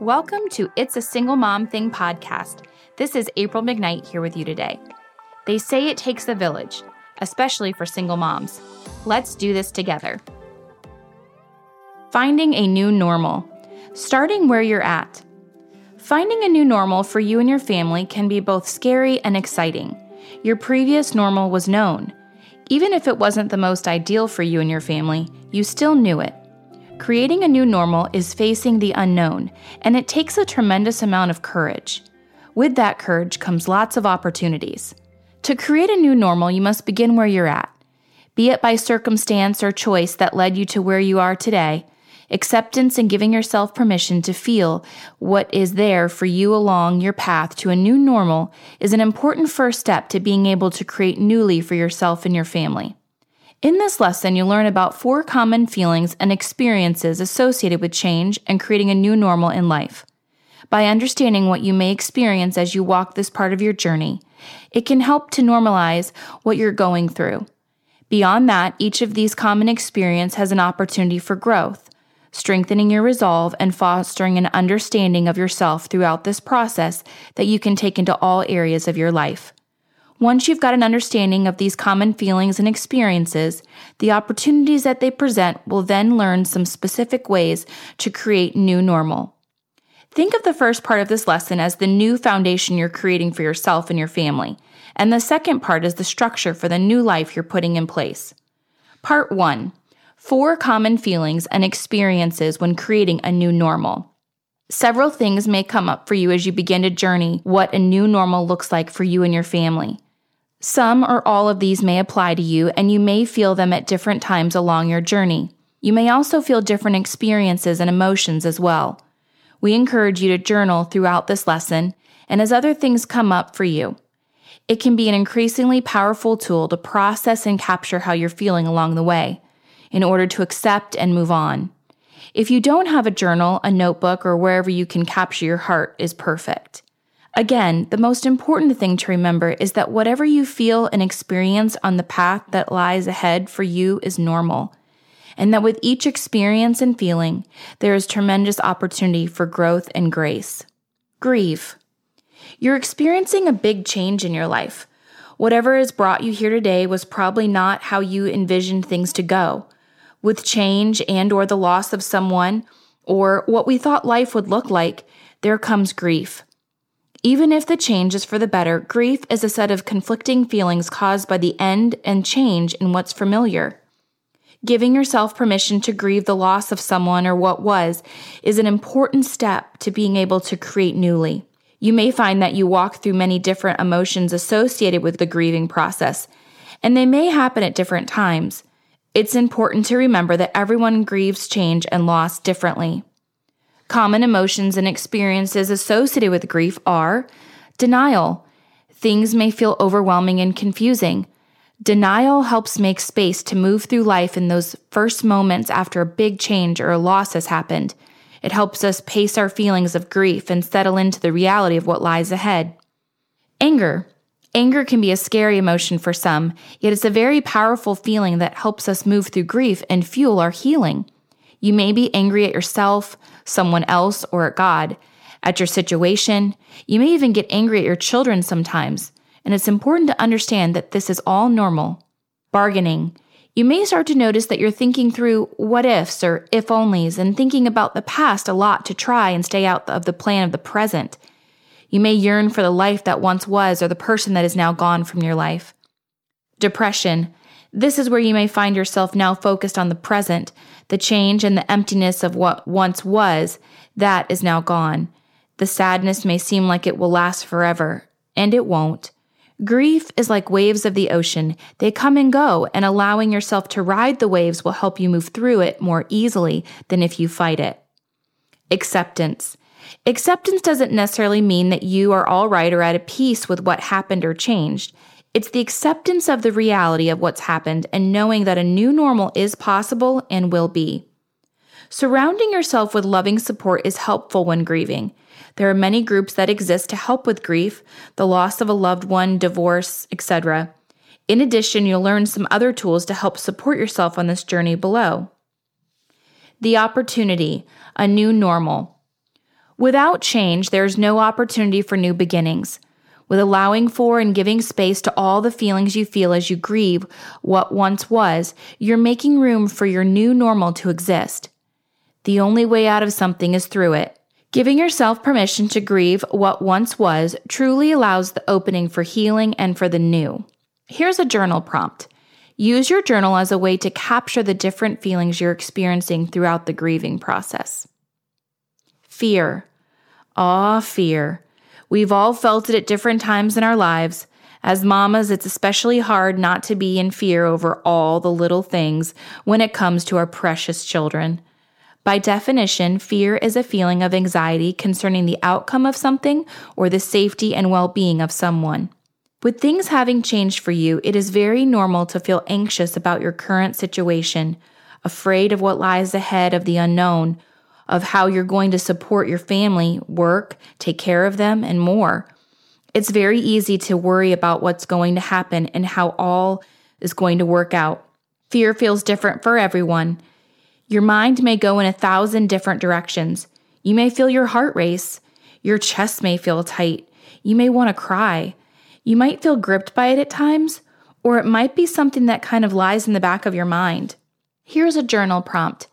Welcome to It's a Single Mom Thing podcast. This is April McKnight here with you today. They say it takes a village, especially for single moms. Let's do this together. Finding a new normal. Starting where you're at. Finding a new normal for you and your family can be both scary and exciting. Your previous normal was known. Even if it wasn't the most ideal for you and your family, you still knew it. Creating a new normal is facing the unknown, and it takes a tremendous amount of courage. With that courage comes lots of opportunities. To create a new normal, you must begin where you're at. Be it by circumstance or choice that led you to where you are today, acceptance and giving yourself permission to feel what is there for you along your path to a new normal is an important first step to being able to create newly for yourself and your family. In this lesson, you'll learn about four common feelings and experiences associated with change and creating a new normal in life. By understanding what you may experience as you walk this part of your journey, it can help to normalize what you're going through. Beyond that, each of these common experiences has an opportunity for growth, strengthening your resolve and fostering an understanding of yourself throughout this process that you can take into all areas of your life. Once you've got an understanding of these common feelings and experiences, the opportunities that they present will then learn some specific ways to create new normal. Think of the first part of this lesson as the new foundation you're creating for yourself and your family, and the second part is the structure for the new life you're putting in place. Part 1 Four common feelings and experiences when creating a new normal. Several things may come up for you as you begin to journey what a new normal looks like for you and your family. Some or all of these may apply to you, and you may feel them at different times along your journey. You may also feel different experiences and emotions as well. We encourage you to journal throughout this lesson and as other things come up for you. It can be an increasingly powerful tool to process and capture how you're feeling along the way in order to accept and move on. If you don't have a journal, a notebook, or wherever you can capture your heart is perfect. Again, the most important thing to remember is that whatever you feel and experience on the path that lies ahead for you is normal, and that with each experience and feeling, there is tremendous opportunity for growth and grace. Grieve. You're experiencing a big change in your life. Whatever has brought you here today was probably not how you envisioned things to go. With change and or the loss of someone or what we thought life would look like, there comes grief. Even if the change is for the better, grief is a set of conflicting feelings caused by the end and change in what's familiar. Giving yourself permission to grieve the loss of someone or what was is an important step to being able to create newly. You may find that you walk through many different emotions associated with the grieving process, and they may happen at different times. It's important to remember that everyone grieves change and loss differently. Common emotions and experiences associated with grief are denial. Things may feel overwhelming and confusing. Denial helps make space to move through life in those first moments after a big change or a loss has happened. It helps us pace our feelings of grief and settle into the reality of what lies ahead. Anger. Anger can be a scary emotion for some, yet it's a very powerful feeling that helps us move through grief and fuel our healing. You may be angry at yourself, someone else, or at God, at your situation. You may even get angry at your children sometimes. And it's important to understand that this is all normal. Bargaining. You may start to notice that you're thinking through what ifs or if onlys and thinking about the past a lot to try and stay out of the plan of the present. You may yearn for the life that once was or the person that is now gone from your life. Depression. This is where you may find yourself now focused on the present, the change and the emptiness of what once was, that is now gone. The sadness may seem like it will last forever, and it won't. Grief is like waves of the ocean. They come and go, and allowing yourself to ride the waves will help you move through it more easily than if you fight it. Acceptance. Acceptance doesn't necessarily mean that you are all right or at a peace with what happened or changed. It's the acceptance of the reality of what's happened and knowing that a new normal is possible and will be. Surrounding yourself with loving support is helpful when grieving. There are many groups that exist to help with grief, the loss of a loved one, divorce, etc. In addition, you'll learn some other tools to help support yourself on this journey below. The opportunity, a new normal. Without change, there is no opportunity for new beginnings. With allowing for and giving space to all the feelings you feel as you grieve what once was, you're making room for your new normal to exist. The only way out of something is through it. Giving yourself permission to grieve what once was truly allows the opening for healing and for the new. Here's a journal prompt. Use your journal as a way to capture the different feelings you're experiencing throughout the grieving process. Fear. Ah, fear. We've all felt it at different times in our lives. As mamas, it's especially hard not to be in fear over all the little things when it comes to our precious children. By definition, fear is a feeling of anxiety concerning the outcome of something or the safety and well being of someone. With things having changed for you, it is very normal to feel anxious about your current situation, afraid of what lies ahead of the unknown, of how you're going to support your family, work, take care of them, and more. It's very easy to worry about what's going to happen and how all is going to work out. Fear feels different for everyone. Your mind may go in a thousand different directions. You may feel your heart race. Your chest may feel tight. You may want to cry. You might feel gripped by it at times, or it might be something that kind of lies in the back of your mind. Here's a journal prompt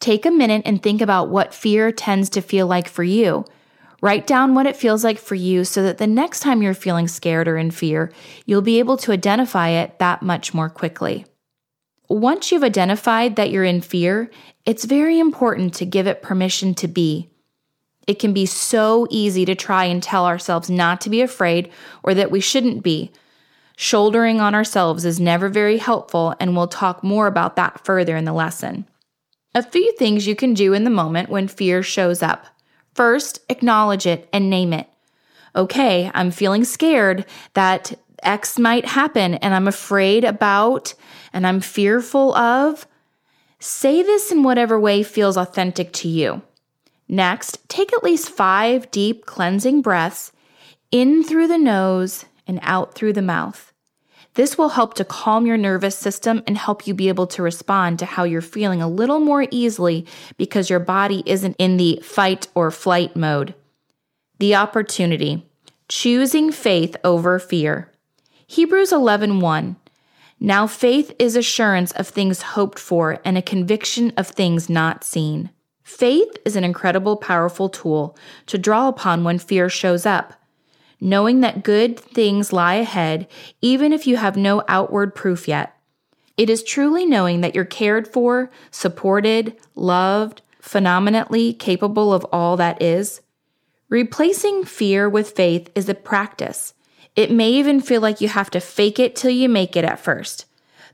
Take a minute and think about what fear tends to feel like for you. Write down what it feels like for you so that the next time you're feeling scared or in fear, you'll be able to identify it that much more quickly. Once you've identified that you're in fear, it's very important to give it permission to be. It can be so easy to try and tell ourselves not to be afraid or that we shouldn't be. Shouldering on ourselves is never very helpful, and we'll talk more about that further in the lesson. A few things you can do in the moment when fear shows up. First, acknowledge it and name it. Okay, I'm feeling scared that X might happen and I'm afraid about and I'm fearful of. Say this in whatever way feels authentic to you. Next, take at least five deep cleansing breaths in through the nose and out through the mouth. This will help to calm your nervous system and help you be able to respond to how you're feeling a little more easily because your body isn't in the fight or flight mode. The opportunity choosing faith over fear. Hebrews 11:1 Now faith is assurance of things hoped for and a conviction of things not seen. Faith is an incredible, powerful tool to draw upon when fear shows up. Knowing that good things lie ahead, even if you have no outward proof yet. It is truly knowing that you're cared for, supported, loved, phenomenally capable of all that is. Replacing fear with faith is a practice. It may even feel like you have to fake it till you make it at first.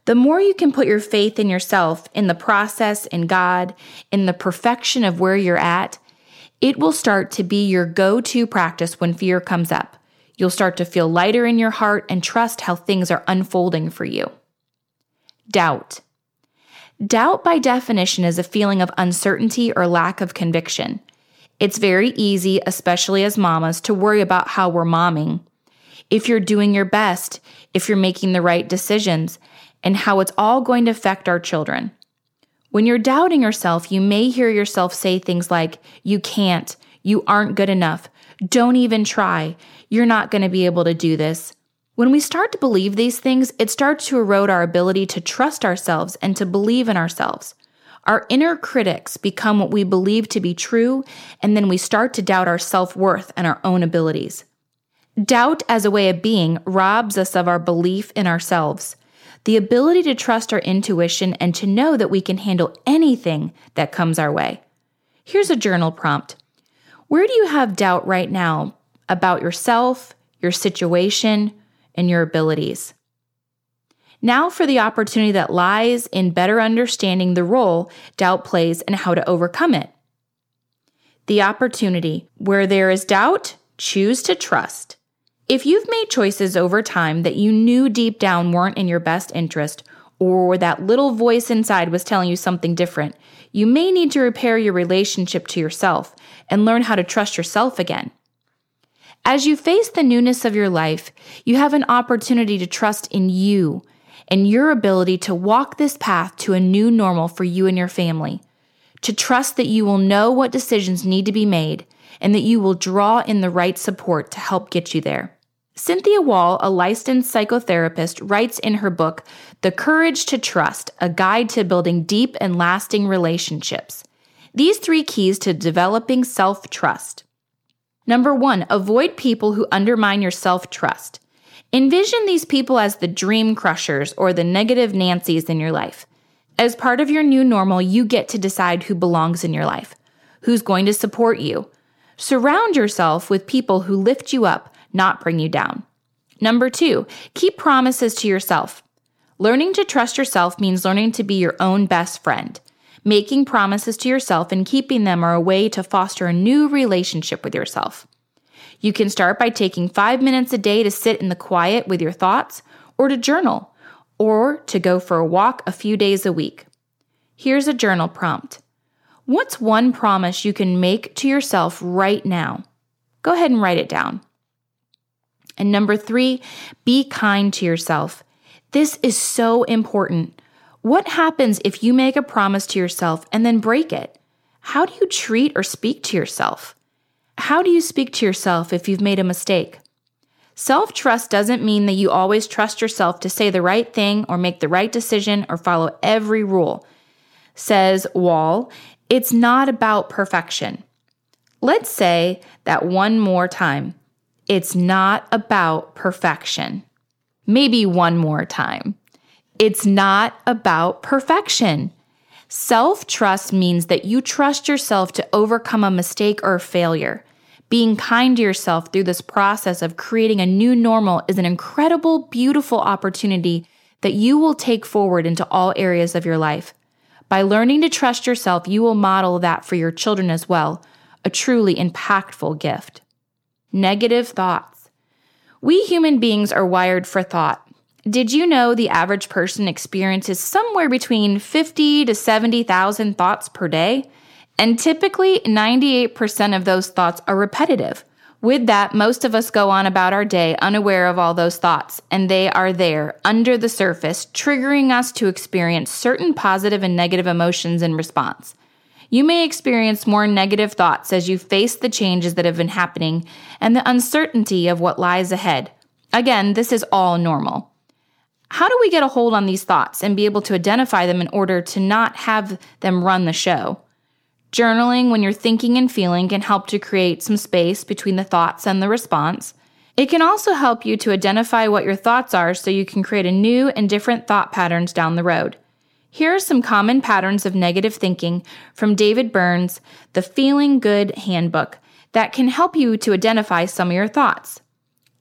The more you can put your faith in yourself, in the process, in God, in the perfection of where you're at, it will start to be your go to practice when fear comes up. You'll start to feel lighter in your heart and trust how things are unfolding for you. Doubt. Doubt, by definition, is a feeling of uncertainty or lack of conviction. It's very easy, especially as mamas, to worry about how we're momming, if you're doing your best, if you're making the right decisions, and how it's all going to affect our children. When you're doubting yourself, you may hear yourself say things like, You can't, you aren't good enough, don't even try, you're not going to be able to do this. When we start to believe these things, it starts to erode our ability to trust ourselves and to believe in ourselves. Our inner critics become what we believe to be true, and then we start to doubt our self worth and our own abilities. Doubt as a way of being robs us of our belief in ourselves the ability to trust our intuition and to know that we can handle anything that comes our way. Here's a journal prompt Where do you have doubt right now about yourself, your situation, and your abilities? Now for the opportunity that lies in better understanding the role doubt plays and how to overcome it. The opportunity where there is doubt, choose to trust. If you've made choices over time that you knew deep down weren't in your best interest, or that little voice inside was telling you something different, you may need to repair your relationship to yourself and learn how to trust yourself again. As you face the newness of your life, you have an opportunity to trust in you and your ability to walk this path to a new normal for you and your family. To trust that you will know what decisions need to be made and that you will draw in the right support to help get you there. Cynthia Wall, a licensed psychotherapist, writes in her book, The Courage to Trust A Guide to Building Deep and Lasting Relationships. These three keys to developing self trust. Number one, avoid people who undermine your self trust. Envision these people as the dream crushers or the negative Nancy's in your life. As part of your new normal, you get to decide who belongs in your life, who's going to support you. Surround yourself with people who lift you up, not bring you down. Number two, keep promises to yourself. Learning to trust yourself means learning to be your own best friend. Making promises to yourself and keeping them are a way to foster a new relationship with yourself. You can start by taking five minutes a day to sit in the quiet with your thoughts, or to journal, or to go for a walk a few days a week. Here's a journal prompt What's one promise you can make to yourself right now? Go ahead and write it down. And number three, be kind to yourself. This is so important. What happens if you make a promise to yourself and then break it? How do you treat or speak to yourself? How do you speak to yourself if you've made a mistake? Self trust doesn't mean that you always trust yourself to say the right thing or make the right decision or follow every rule. Says Wall, it's not about perfection. Let's say that one more time. It's not about perfection. Maybe one more time. It's not about perfection. Self trust means that you trust yourself to overcome a mistake or a failure. Being kind to yourself through this process of creating a new normal is an incredible, beautiful opportunity that you will take forward into all areas of your life. By learning to trust yourself, you will model that for your children as well, a truly impactful gift. Negative thoughts. We human beings are wired for thought. Did you know the average person experiences somewhere between 50 to 70,000 thoughts per day? And typically, 98% of those thoughts are repetitive. With that, most of us go on about our day unaware of all those thoughts, and they are there under the surface, triggering us to experience certain positive and negative emotions in response. You may experience more negative thoughts as you face the changes that have been happening and the uncertainty of what lies ahead. Again, this is all normal. How do we get a hold on these thoughts and be able to identify them in order to not have them run the show? Journaling when you're thinking and feeling can help to create some space between the thoughts and the response. It can also help you to identify what your thoughts are so you can create a new and different thought patterns down the road. Here are some common patterns of negative thinking from David Burns' The Feeling Good Handbook that can help you to identify some of your thoughts.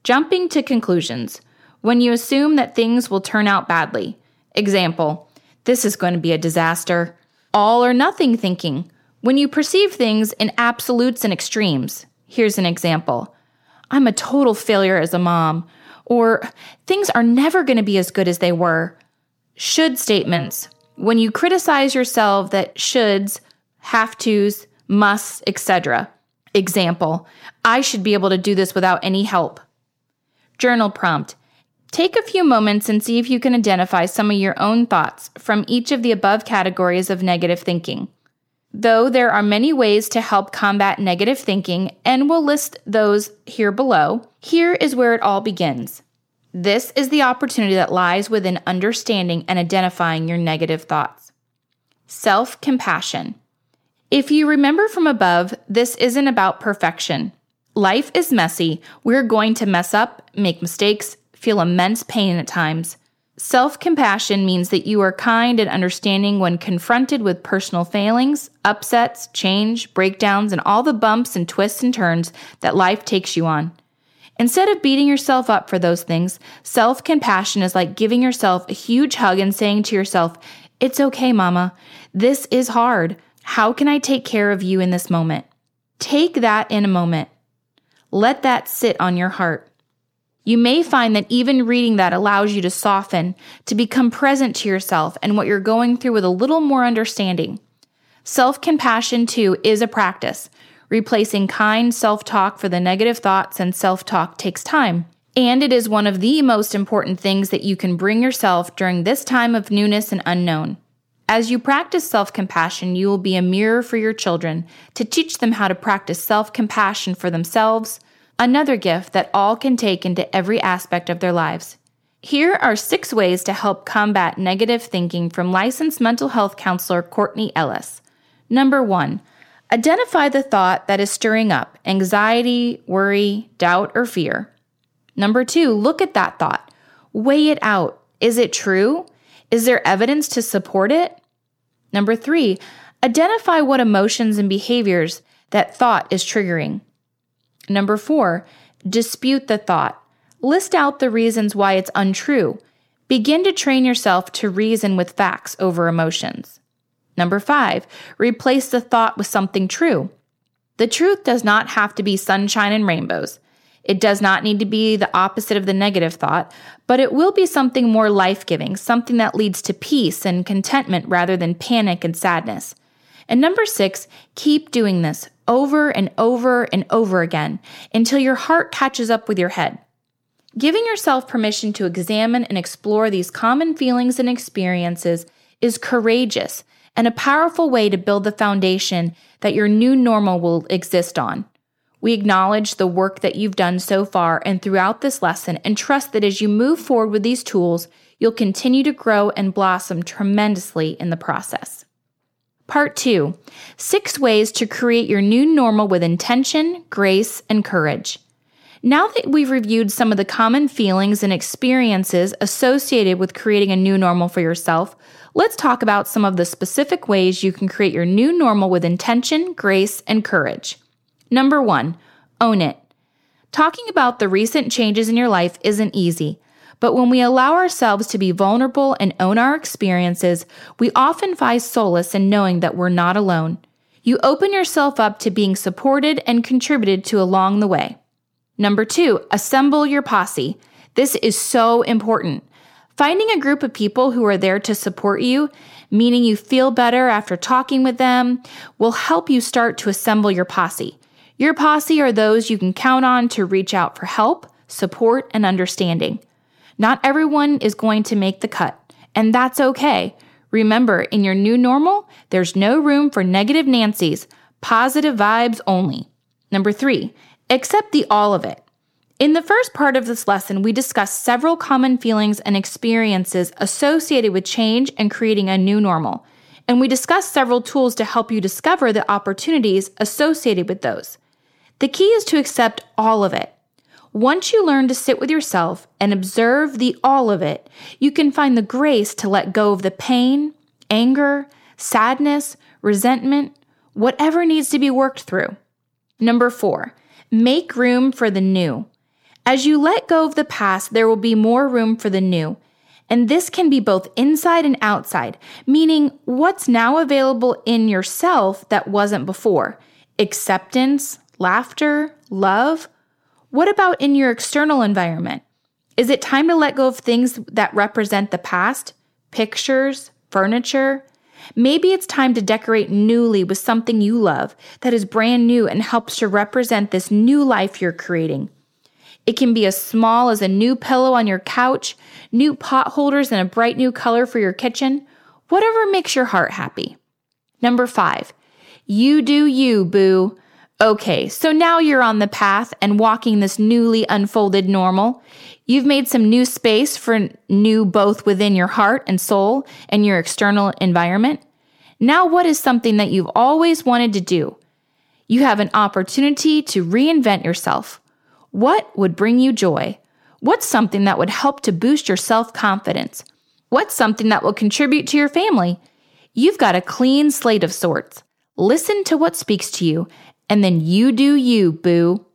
Jumping to conclusions when you assume that things will turn out badly. Example, this is going to be a disaster. All or nothing thinking, when you perceive things in absolutes and extremes. Here's an example I'm a total failure as a mom, or things are never going to be as good as they were. Should statements, when you criticize yourself that shoulds, have tos, musts, etc. Example, I should be able to do this without any help. Journal prompt Take a few moments and see if you can identify some of your own thoughts from each of the above categories of negative thinking. Though there are many ways to help combat negative thinking, and we'll list those here below, here is where it all begins. This is the opportunity that lies within understanding and identifying your negative thoughts. Self compassion. If you remember from above, this isn't about perfection. Life is messy. We're going to mess up, make mistakes, feel immense pain at times. Self compassion means that you are kind and understanding when confronted with personal failings, upsets, change, breakdowns, and all the bumps and twists and turns that life takes you on. Instead of beating yourself up for those things, self compassion is like giving yourself a huge hug and saying to yourself, It's okay, mama. This is hard. How can I take care of you in this moment? Take that in a moment. Let that sit on your heart. You may find that even reading that allows you to soften, to become present to yourself and what you're going through with a little more understanding. Self compassion, too, is a practice. Replacing kind self talk for the negative thoughts and self talk takes time. And it is one of the most important things that you can bring yourself during this time of newness and unknown. As you practice self compassion, you will be a mirror for your children to teach them how to practice self compassion for themselves, another gift that all can take into every aspect of their lives. Here are six ways to help combat negative thinking from licensed mental health counselor Courtney Ellis. Number one, identify the thought that is stirring up anxiety, worry, doubt, or fear. Number two, look at that thought. Weigh it out. Is it true? Is there evidence to support it? Number three, identify what emotions and behaviors that thought is triggering. Number four, dispute the thought. List out the reasons why it's untrue. Begin to train yourself to reason with facts over emotions. Number five, replace the thought with something true. The truth does not have to be sunshine and rainbows. It does not need to be the opposite of the negative thought, but it will be something more life giving, something that leads to peace and contentment rather than panic and sadness. And number six, keep doing this over and over and over again until your heart catches up with your head. Giving yourself permission to examine and explore these common feelings and experiences is courageous and a powerful way to build the foundation that your new normal will exist on. We acknowledge the work that you've done so far and throughout this lesson and trust that as you move forward with these tools, you'll continue to grow and blossom tremendously in the process. Part two six ways to create your new normal with intention, grace, and courage. Now that we've reviewed some of the common feelings and experiences associated with creating a new normal for yourself, let's talk about some of the specific ways you can create your new normal with intention, grace, and courage. Number one, own it. Talking about the recent changes in your life isn't easy, but when we allow ourselves to be vulnerable and own our experiences, we often find solace in knowing that we're not alone. You open yourself up to being supported and contributed to along the way. Number two, assemble your posse. This is so important. Finding a group of people who are there to support you, meaning you feel better after talking with them, will help you start to assemble your posse. Your posse are those you can count on to reach out for help, support, and understanding. Not everyone is going to make the cut, and that's okay. Remember, in your new normal, there's no room for negative Nancy's, positive vibes only. Number three, accept the all of it. In the first part of this lesson, we discussed several common feelings and experiences associated with change and creating a new normal. And we discussed several tools to help you discover the opportunities associated with those. The key is to accept all of it. Once you learn to sit with yourself and observe the all of it, you can find the grace to let go of the pain, anger, sadness, resentment, whatever needs to be worked through. Number four, Make room for the new. As you let go of the past, there will be more room for the new. And this can be both inside and outside, meaning what's now available in yourself that wasn't before acceptance, laughter, love. What about in your external environment? Is it time to let go of things that represent the past? Pictures, furniture, Maybe it's time to decorate newly with something you love that is brand new and helps to represent this new life you're creating. It can be as small as a new pillow on your couch, new pot holders, and a bright new color for your kitchen, whatever makes your heart happy. Number five, you do you, boo. Okay, so now you're on the path and walking this newly unfolded normal. You've made some new space for new both within your heart and soul and your external environment. Now, what is something that you've always wanted to do? You have an opportunity to reinvent yourself. What would bring you joy? What's something that would help to boost your self confidence? What's something that will contribute to your family? You've got a clean slate of sorts. Listen to what speaks to you, and then you do you, boo.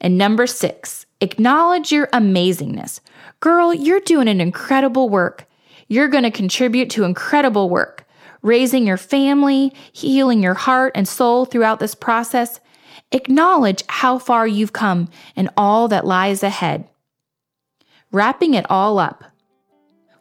And number six, Acknowledge your amazingness. Girl, you're doing an incredible work. You're going to contribute to incredible work, raising your family, healing your heart and soul throughout this process. Acknowledge how far you've come and all that lies ahead. Wrapping it all up.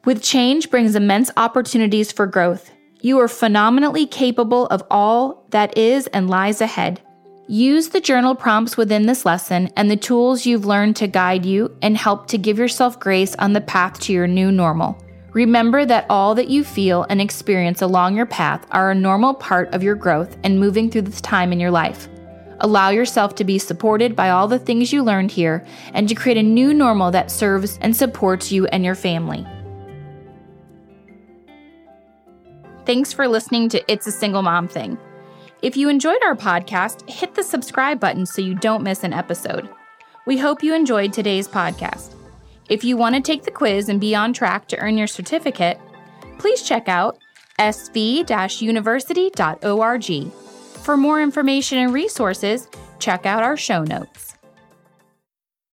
With change brings immense opportunities for growth. You are phenomenally capable of all that is and lies ahead. Use the journal prompts within this lesson and the tools you've learned to guide you and help to give yourself grace on the path to your new normal. Remember that all that you feel and experience along your path are a normal part of your growth and moving through this time in your life. Allow yourself to be supported by all the things you learned here and to create a new normal that serves and supports you and your family. Thanks for listening to It's a Single Mom Thing. If you enjoyed our podcast, hit the subscribe button so you don't miss an episode. We hope you enjoyed today's podcast. If you want to take the quiz and be on track to earn your certificate, please check out sv university.org. For more information and resources, check out our show notes.